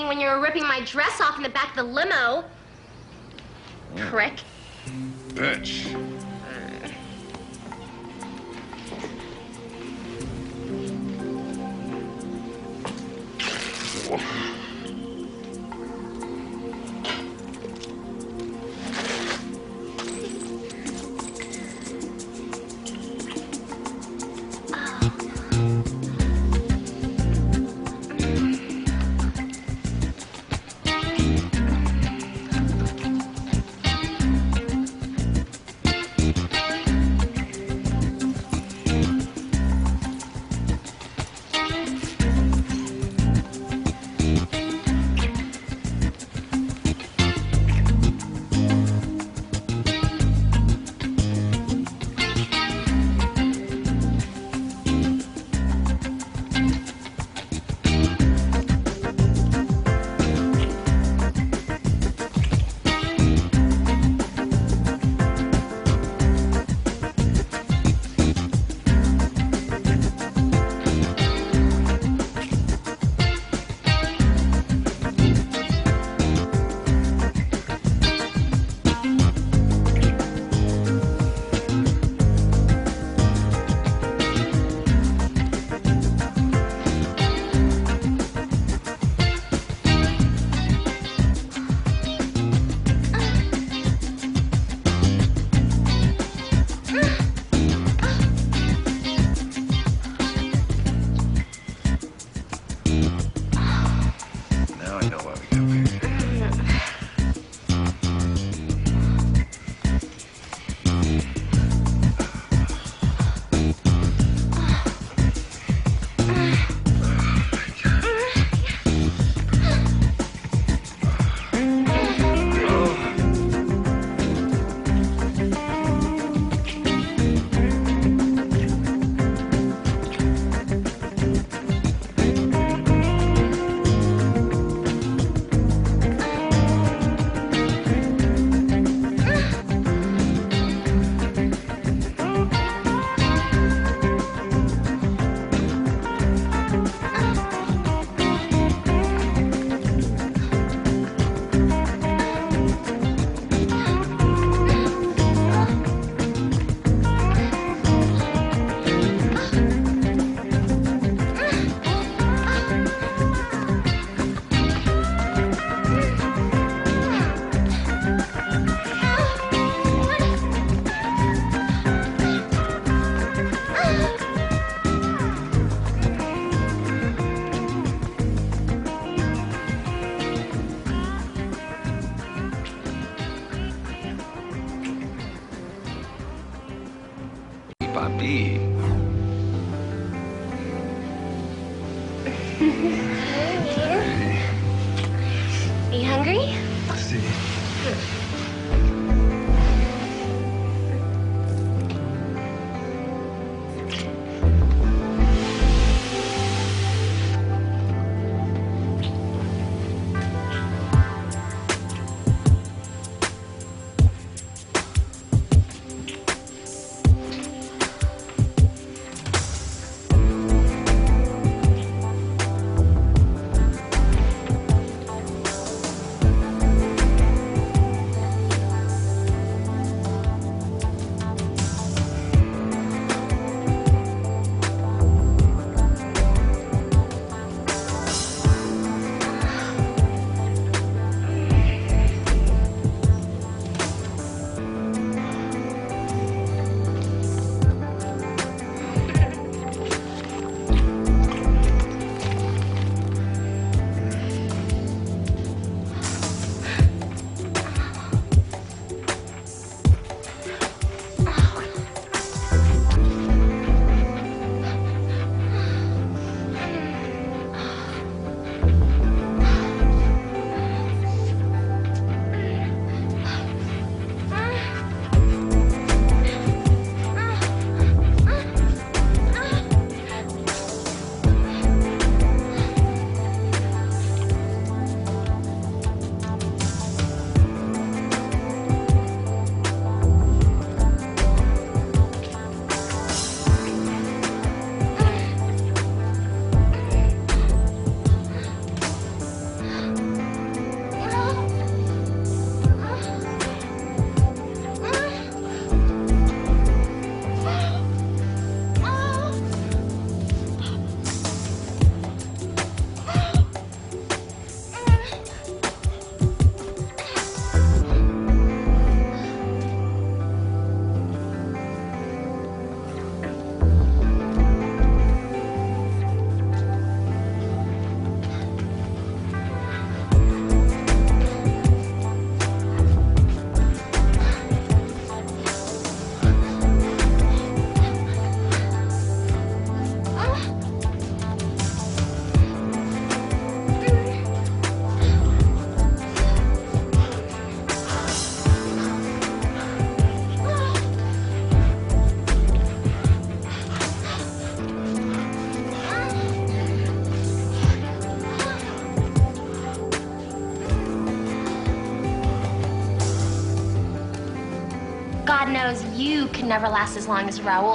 when you were ripping my dress off in the back of the limo. Mm. Prick. Bitch. Uh. Now I know Papi. Are you hungry? Sí. Knows you can never last as long as Raul.